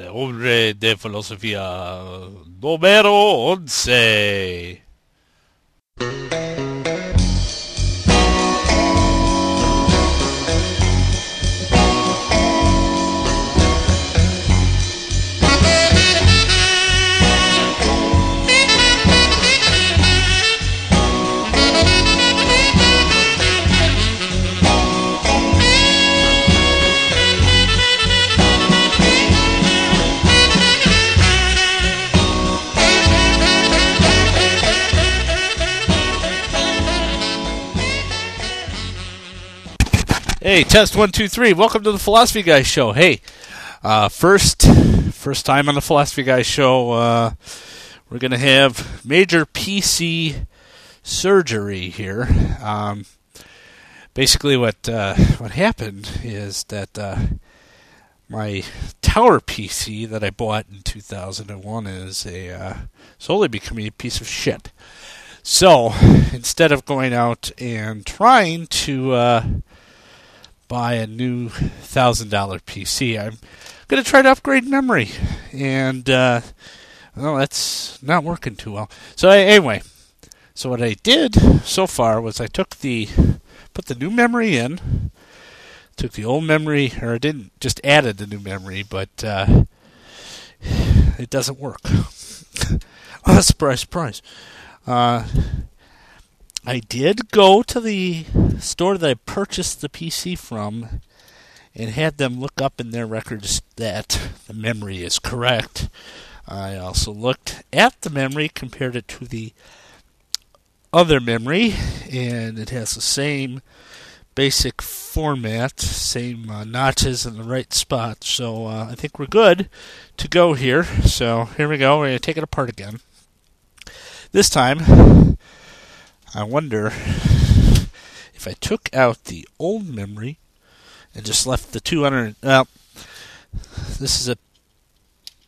el hombre de filosofía número 11. Hey, test one, two, three. Welcome to the Philosophy Guys show. Hey, uh, first, first time on the Philosophy Guys show. Uh, we're gonna have major PC surgery here. Um, basically, what uh, what happened is that uh, my tower PC that I bought in 2001 is a uh, slowly becoming a piece of shit. So instead of going out and trying to uh, buy a new thousand dollar PC. I'm going to try to upgrade memory, and uh, well, that's not working too well. So anyway, so what I did so far was I took the put the new memory in, took the old memory, or I didn't just added the new memory, but uh, it doesn't work. oh, surprise, surprise. Uh, I did go to the store that I purchased the PC from and had them look up in their records that the memory is correct. I also looked at the memory, compared it to the other memory, and it has the same basic format, same uh, notches in the right spot. So uh, I think we're good to go here. So here we go. We're going to take it apart again. This time, I wonder if I took out the old memory and just left the 200. Well, this is a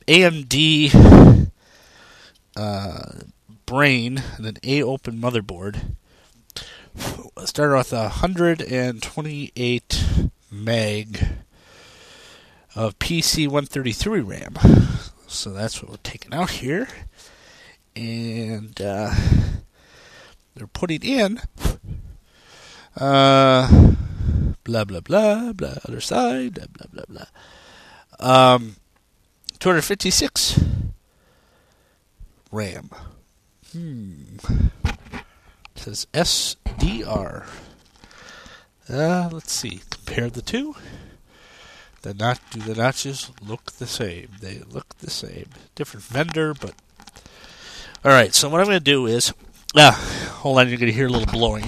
AMD uh, brain and an AOpen motherboard. Started with 128 meg of PC 133 RAM. So that's what we're taking out here. And uh, they're putting in uh, blah blah blah blah other side blah blah blah blah. Um, 256 RAM. Hmm. It says SDR. Uh, let's see. Compare the two. The not do the notches look the same? They look the same. Different vendor, but all right. So what I'm going to do is, ah, hold on. You're going to hear a little blowing.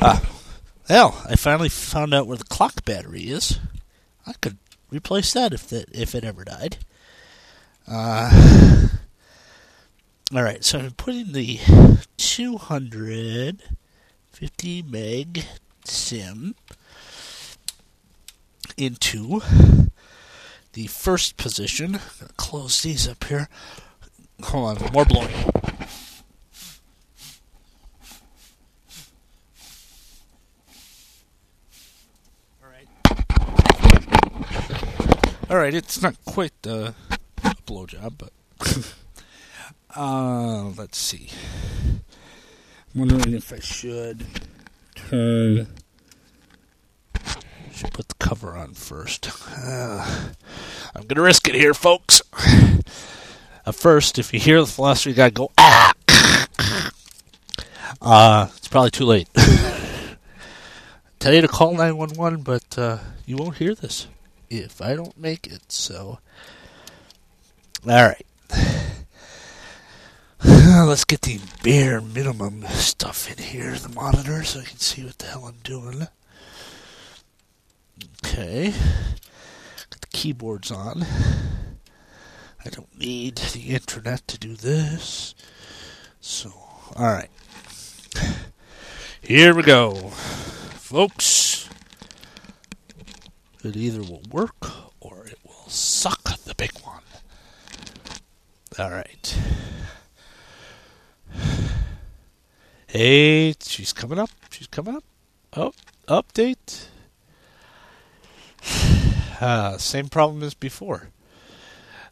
Ah, well, I finally found out where the clock battery is. I could replace that if that if it ever died. Uh, all right, so I'm putting the 250 meg SIMM into the first position. Close these up here. Hold on, more blowing. All right, it's not quite a blowjob, but uh, let's see. I'm wondering if I should turn. Should put the cover on first. Uh, I'm gonna risk it here, folks. At first, if you hear the philosophy guy go ah, uh, it's probably too late. Tell you to call 911, but uh, you won't hear this if I don't make it. So, all right. Let's get the bare minimum stuff in here, the monitor, so I can see what the hell I'm doing. Okay. Got the keyboards on. I don't need the internet to do this. So, alright. Here we go. Folks, it either will work or it will suck the big one. Alright. Hey, she's coming up. She's coming up. Oh, update. Uh, same problem as before.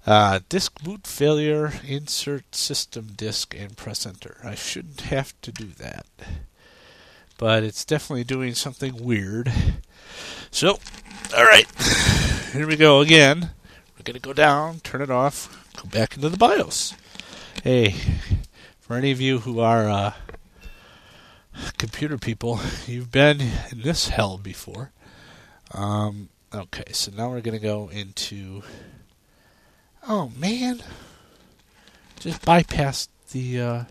Uh, disk boot failure, insert system disk, and press enter. I shouldn't have to do that. But it's definitely doing something weird. So, alright. Here we go again. We're going to go down, turn it off, go back into the BIOS. Hey, for any of you who are uh, computer people, you've been in this hell before. Um, okay, so now we're going to go into Oh man, just bypassed the. Uh,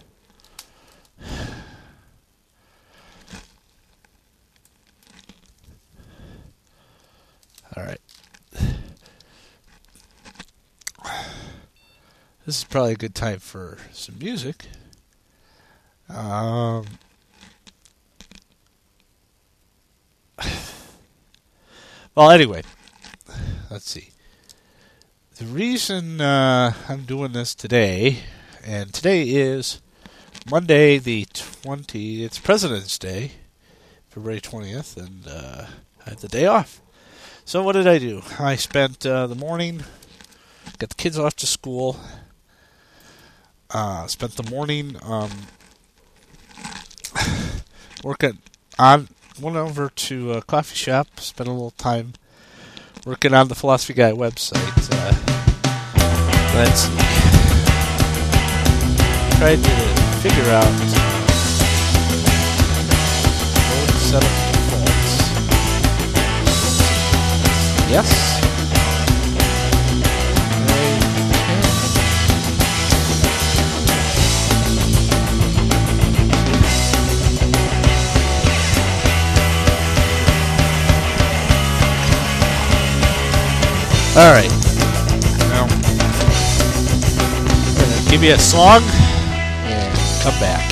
All right. This is probably a good time for some music. Um, well, anyway, let's see. The reason uh, I'm doing this today, and today is Monday the 20th, it's President's Day, February 20th, and uh, I have the day off. So, what did I do? I spent uh, the morning, got the kids off to school, uh, spent the morning um, working on, went over to a coffee shop, spent a little time working on the Philosophy Guy website. Uh, Let's see. Try to figure out mode setup defaults. Yes. All right. give me a song and come back.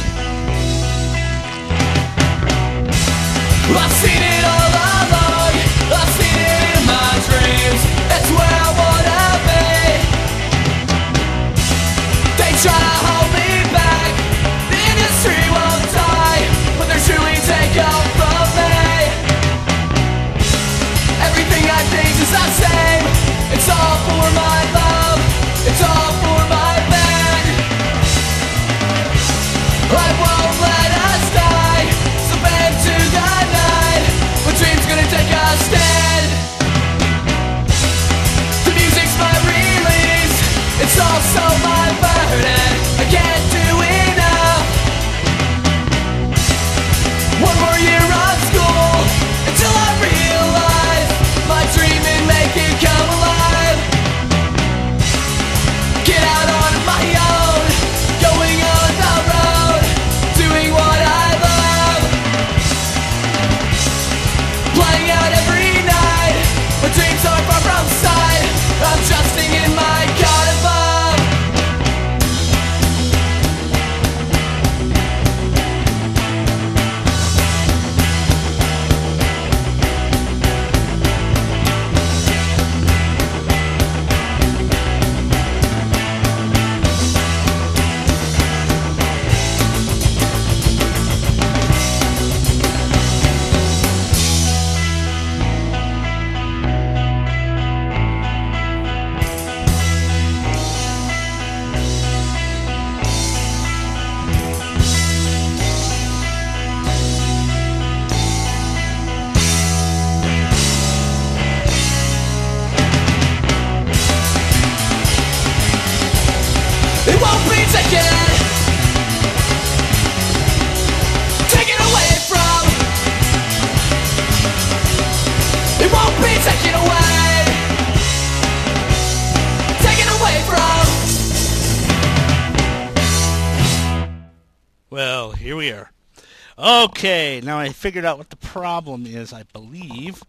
Okay, now I figured out what the problem is, I believe.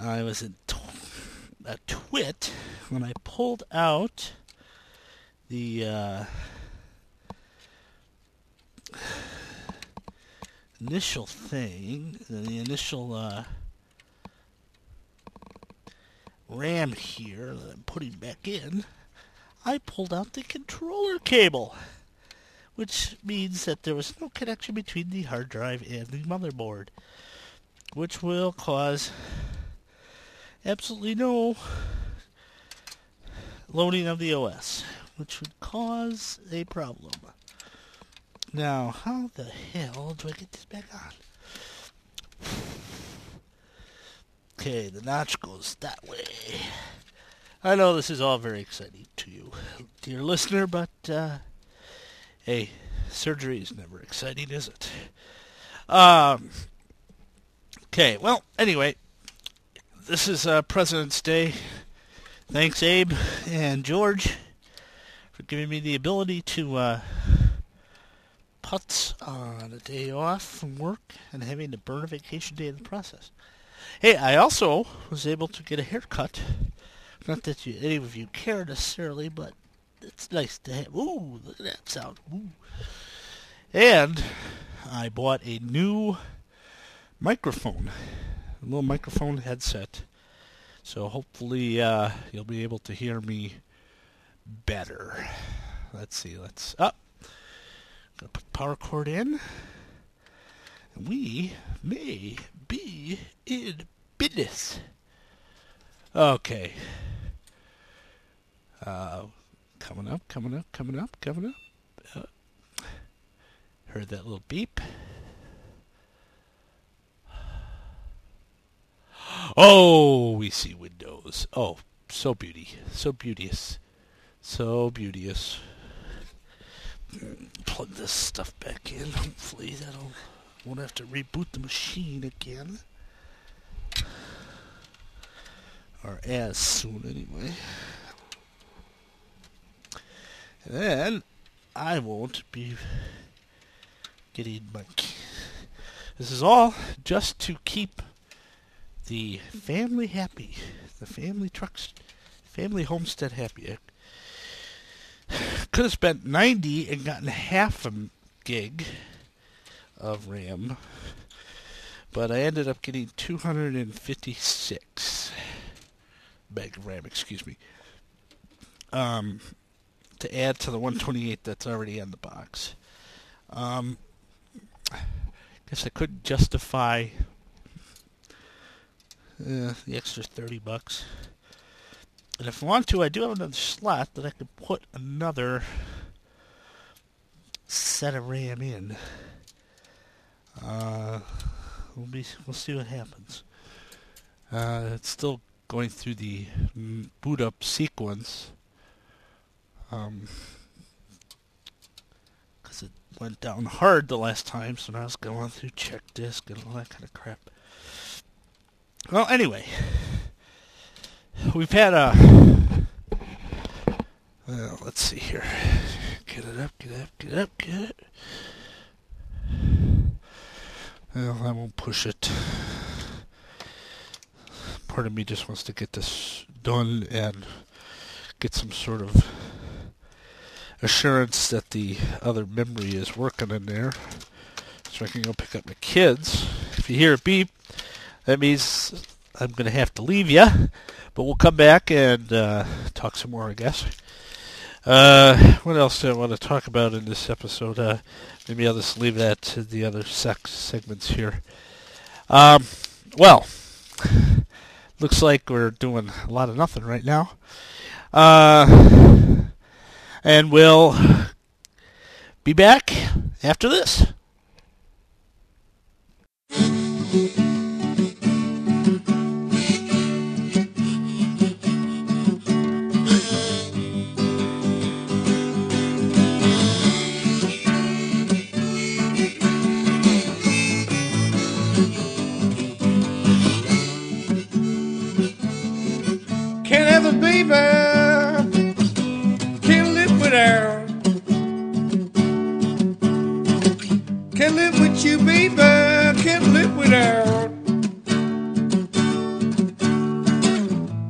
I was a, a twit when I pulled out the uh, initial thing, the initial uh, RAM here that I'm putting back in. I pulled out the controller cable which means that there was no connection between the hard drive and the motherboard, which will cause absolutely no loading of the OS, which would cause a problem. Now, how the hell do I get this back on? Okay, the notch goes that way. I know this is all very exciting to you, dear listener, but uh, hey, surgery is never exciting, is it? Um, okay, well, anyway, this is uh, President's Day. Thanks, Abe and George, for giving me the ability to uh, putz on a day off from work and having to burn a vacation day in the process. Hey, I also was able to get a haircut. Not that you, any of you care necessarily, but it's nice to have. Ooh, look at that sound. Ooh. And I bought a new microphone, a little microphone headset. So hopefully uh, you'll be able to hear me better. Let's see. Let's up. Oh, gonna put power cord in. We may be in business. Okay. Uh, coming up, coming up, coming up, coming up. Uh, heard that little beep. Oh, we see windows. Oh, so beauty, so beauteous, so beauteous. Plug this stuff back in. Hopefully that'll won't have to reboot the machine again. Or as soon anyway. Then I won't be getting my. This is all just to keep the family happy, the family trucks, family homestead happy. I could have spent 90 and gotten half a gig of RAM, but I ended up getting 256 meg of RAM, excuse me, um, to add to the 128 that's already in the box. Um, guess I couldn't justify uh, the extra 30 bucks. And if I want to, I do have another slot that I could put another set of RAM in. Uh, we'll be we'll see what happens. Uh, it's still going through the boot up sequence. Um, because it went down hard the last time, so now it's going through check disk and all that kind of crap. Well, anyway, we've had a. Well, let's see here. Get it up, get it up, get it up, get it. Well, I won't push it. Part of me just wants to get this done and get some sort of assurance that the other memory is working in there. So I can go pick up my kids. If you hear a beep, that means I'm going to have to leave you, but we'll come back and uh, talk some more, I guess. Uh, what else do I want to talk about in this episode? Uh, maybe I'll just leave that to the other sex segments here. Um, well, looks like we're doing a lot of nothing right now. Uh, and we'll be back after this. baby. Can't live with you, baby. Can't live without.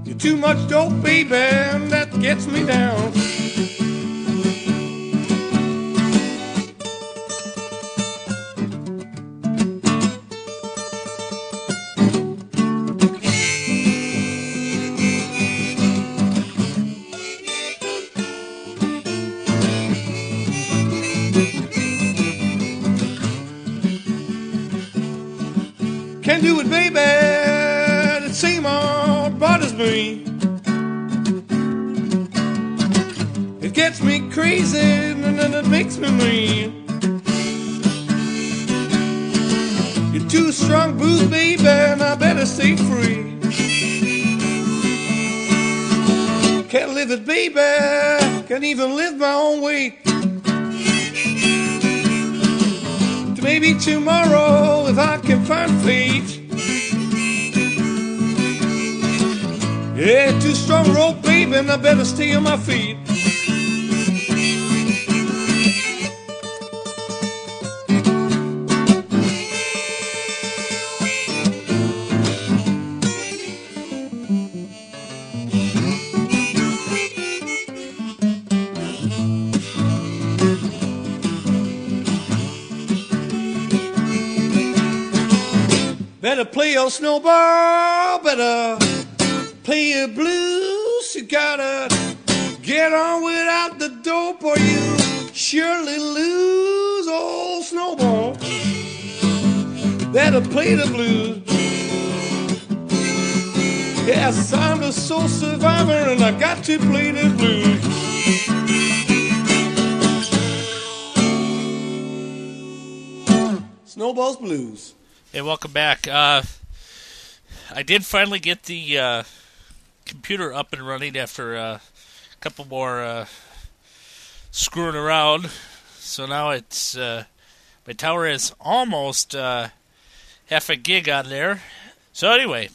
You're too much dope, baby, that gets me down. Crazy and it makes me mean. You're too strong, booze, baby, and I better stay free. Can't live it, baby. Can't even live my own way. Maybe tomorrow if I can find fate. Yeah, too strong rope, baby, and I better stay on my feet. Play your snowball, better play your blues. You gotta get on without the dope, or you surely lose. Old snowball, better play the blues. Yes, I'm the soul survivor, and I got to play the blues. Snowball's Blues. Hey, welcome back. Uh, I did finally get the uh, computer up and running after uh, a couple more uh, screwing around. So now it's uh, my tower is almost uh, half a gig on there. So anyway,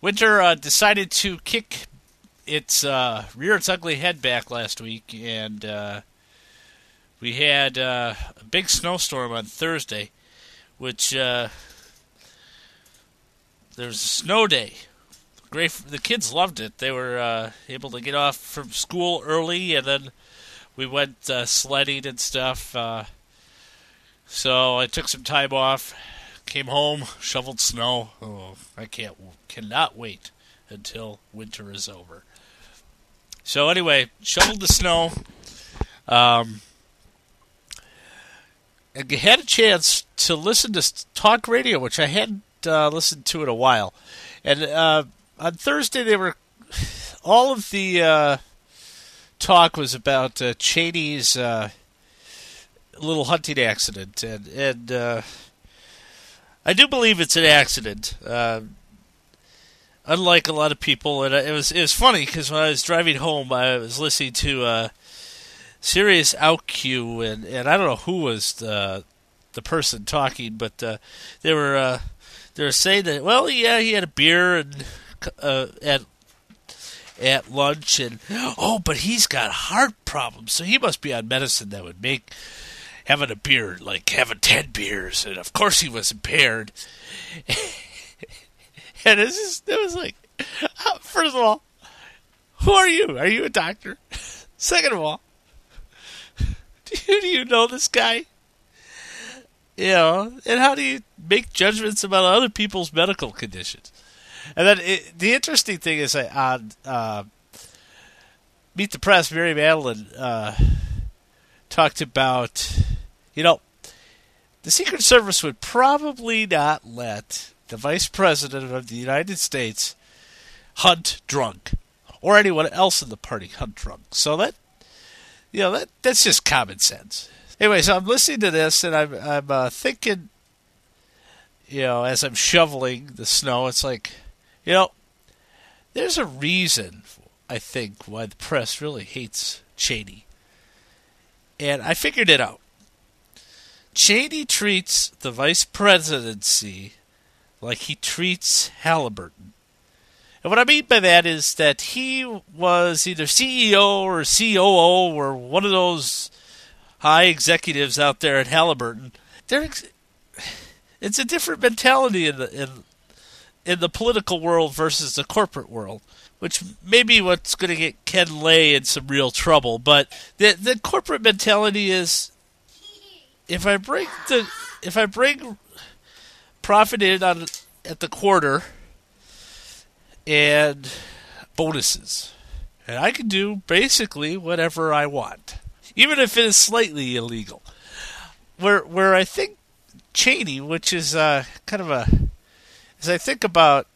Winter decided to kick its rear its ugly head back last week, and we had a big snowstorm on Thursday, which uh, was a snow day. Great, the kids loved it. They were uh, able to get off from school early, and then we went uh, sledding and stuff. Uh, so I took some time off, came home, shoveled snow. Oh, I can't, cannot wait until winter is over. So anyway, shoveled the snow. Um, Had a chance to listen to talk radio, which I hadn't uh, listened to in a while. And uh, on Thursday, they were all of the uh, talk was about uh, Cheney's uh, little hunting accident, and and uh, I do believe it's an accident. Unlike a lot of people, and it was it was funny because when I was driving home, I was listening to Sirius OutQ, and and I don't know who was the the person talking, but uh, they were uh, they were saying that well, yeah, he had a beer and uh, at at lunch, and oh, but he's got heart problems, so he must be on medicine that would make having a beer like having ten beers, and of course he was impaired. and it's just, it was like, uh, first of all, who are you? Are you a doctor? Second of all, do you, know this guy? You know, and how do you make judgments about other people's medical conditions? And then it, the interesting thing is that on uh, Meet the Press, Mary Matalin uh, talked about, you know, the Secret Service would probably not let the Vice President of the United States hunt drunk, or anyone else in the party hunt drunk. So that, you know, that that's just common sense. Anyway, so I'm listening to this, and I'm I'm uh, thinking, you know, as I'm shoveling the snow, it's like, you know, there's a reason I think why the press really hates Cheney, and I figured it out. Cheney treats the vice presidency like he treats Halliburton. And what I mean by that is that he was either CEO or COO or one of those high executives out there at Halliburton. They're, it's a different mentality in the in, in the political world versus the corporate world, which may be what's going to get Ken Lay in some real trouble. But the the corporate mentality is if I bring the if I bring profit in on at the quarter and bonuses, and I can do basically whatever I want, even if it is slightly illegal. Where where I think Cheney, which is uh, kind of a as I think about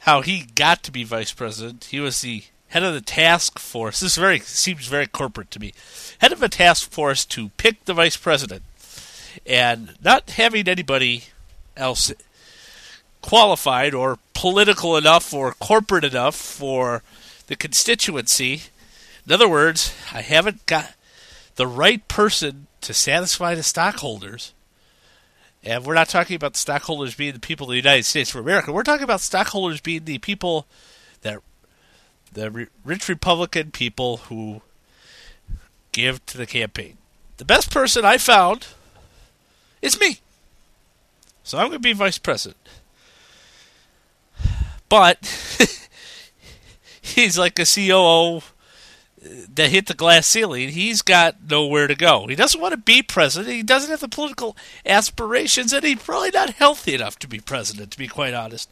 how he got to be vice president, he was the head of the task force. This very seems very corporate to me. Head of a task force to pick the vice president, and not having anybody else qualified or political enough or corporate enough for the constituency. In other words, I haven't got the right person to satisfy the stockholders. And we're not talking about the stockholders being the people of the United States of America. We're talking about stockholders being the people that the rich Republican people who give to the campaign. The best person I found is me. So I'm going to be vice president. But he's like a COO that hit the glass ceiling. He's got nowhere to go. He doesn't want to be president. He doesn't have the political aspirations, and he's probably not healthy enough to be president, to be quite honest.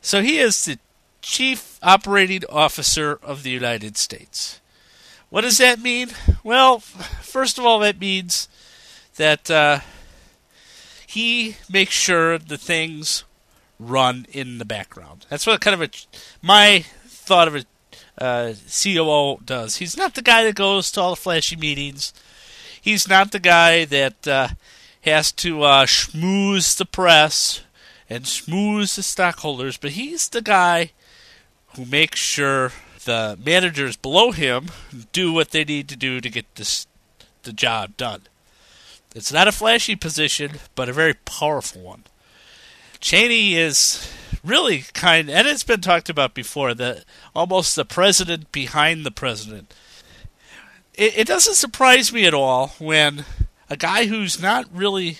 So he is the chief operating officer of the United States. What does that mean? Well, first of all, that means that uh, he makes sure the things run in the background. That's what kind of a my thought of a uh, COO does. He's not the guy that goes to all the flashy meetings. He's not the guy that uh, has to uh, schmooze the press and schmooze the stockholders, but he's the guy who makes sure the managers below him do what they need to do to get this the job done. It's not a flashy position, but a very powerful one. Cheney is really kind, and it's been talked about before, that almost the president behind the president. It, it doesn't surprise me at all when a guy who's not really.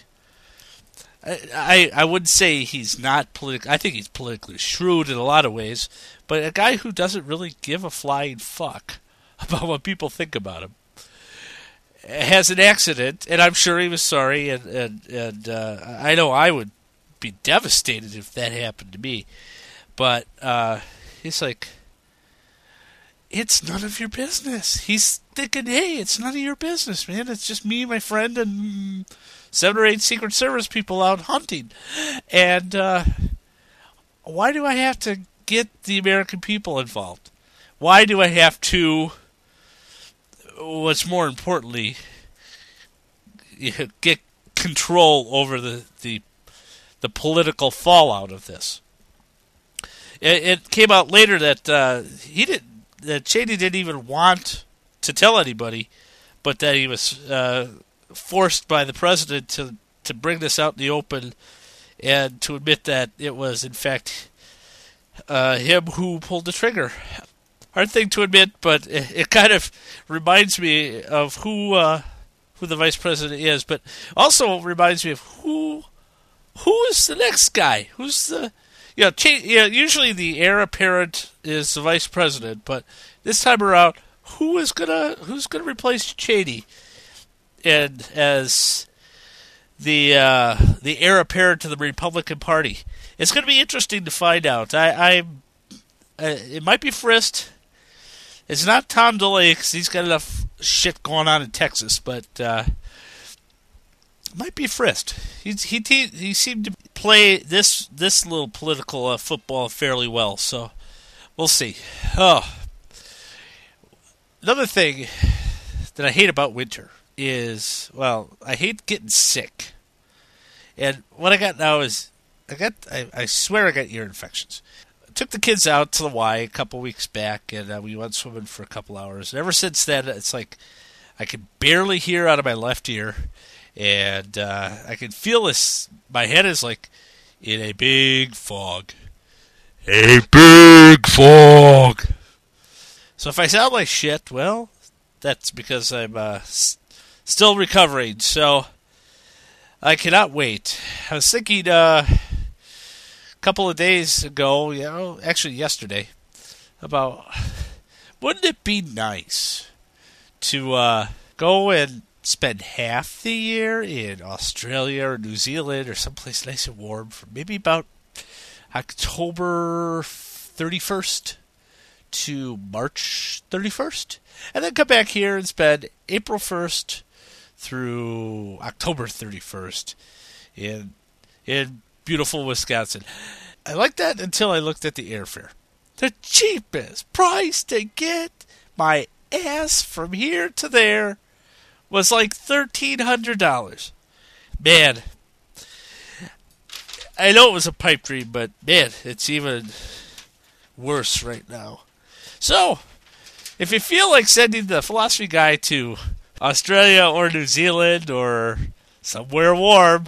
I, I, would say he's not political. I think he's politically shrewd in a lot of ways, but a guy who doesn't really give a flying fuck about what people think about him has an accident, and I'm sure he was sorry, and and, and uh, I know I would be devastated if that happened to me. But uh, he's like, it's none of your business. He's thinking, hey, it's none of your business, man. It's just me, my friend, and seven or eight Secret Service people out hunting. And uh, why do I have to get the American people involved? Why do I have to, what's more importantly, get control over the, the the political fallout of this. It, it came out later that uh, he did that Cheney didn't even want to tell anybody, but that he was uh, forced by the president to to bring this out in the open and to admit that it was in fact uh, him who pulled the trigger. Hard thing to admit, but it, kind of reminds me of who uh, who the vice president is, but also reminds me of who who is the next guy? Who's the yeah, yeah, usually the heir apparent is the vice president, but this time around, who is gonna who's gonna replace Cheney and as the uh, the heir apparent to the Republican Party? It's going to be interesting to find out. I, I uh, it might be Frist. It's not Tom DeLay because he's got enough shit going on in Texas, but uh, might be Frist. He he he seemed to play this this little political uh, football fairly well. So we'll see. Oh, another thing that I hate about winter is well, I hate getting sick. And what I got now is I got I, I swear I got ear infections. I took the kids out to the Y a couple weeks back, and uh, we went swimming for a couple hours. And ever since then, it's like I can barely hear out of my left ear and uh, I can feel this. My head is like in a big fog. A big fog. So if I sound like shit, well, that's because I'm uh, s- still recovering. So I cannot wait. I was thinking uh, a couple of days ago, you know, actually yesterday, about wouldn't it be nice to uh, go and spend half the year in Australia or New Zealand or someplace nice and warm for maybe about October 31st to March 31st, and then come back here and spend April 1st through October 31st in in beautiful Wisconsin. I liked that until I looked at the airfare. The cheapest price to get my ass from here to there was like $1,300. Man, I know it was a pipe dream, but man, it's even worse right now. So, if you feel like sending the philosophy guy to Australia or New Zealand or somewhere warm,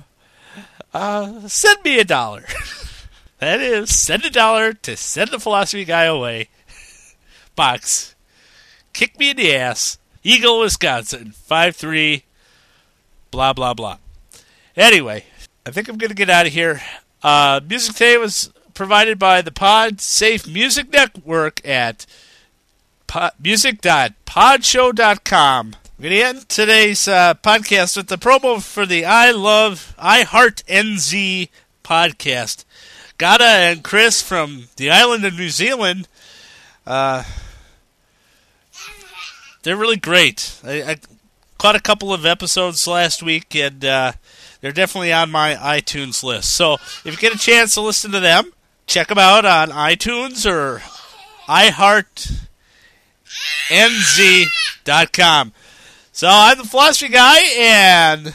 uh, send me a dollar. that is, send a dollar to send the philosophy guy away. Box. Kick me in the ass. Eagle, Wisconsin. 5 3. Blah, blah, blah. Anyway, I think I'm going to get out of here. Uh, music today was provided by the Pod Safe Music Network at pod, music.podshow.com. I'm going to end today's uh, podcast with the promo for the I Love I Heart NZ podcast. Gada and Chris from the island of New Zealand, uh, they're really great. I, I, caught a couple of episodes last week, and uh, they're definitely on my iTunes list. So if you get a chance to listen to them, check them out on iTunes or iHeartNZ.com. So I'm the philosophy guy, and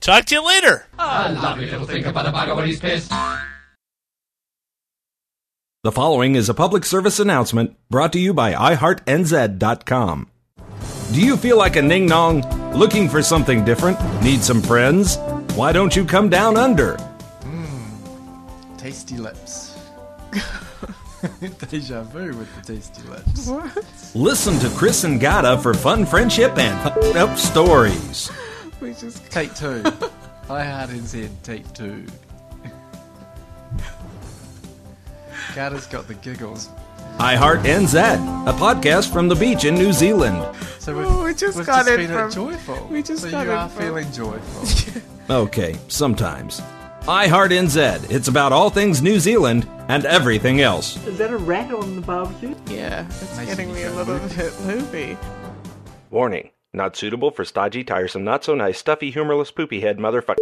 talk to you later. A lovely little thing about a bugger when he's pissed. The following is a public service announcement brought to you by iHeartNZ.com. Do you feel like a ning nong? Looking for something different? Need some friends? Why don't you come down under? Hmm. Tasty lips. Deja vu with the tasty lips. Listen to Chris and Gata for fun friendship and f- up stories. We just Take two. I had his head. Take two. Gada's got the giggles. iHeartNZ, a podcast from the beach in New Zealand. So we've, Oh, we just we've got just it been from- joyful. we just so got you it are from- feeling joyful. Okay, sometimes. I Heart NZ. it's about all things New Zealand and everything else. Is that a rat on the barbecue? yeah, it's Makes getting me me a little loopy. bit loopy. Warning, not suitable for stodgy, tiresome, not so nice, stuffy, humorless, poopy head motherfucker.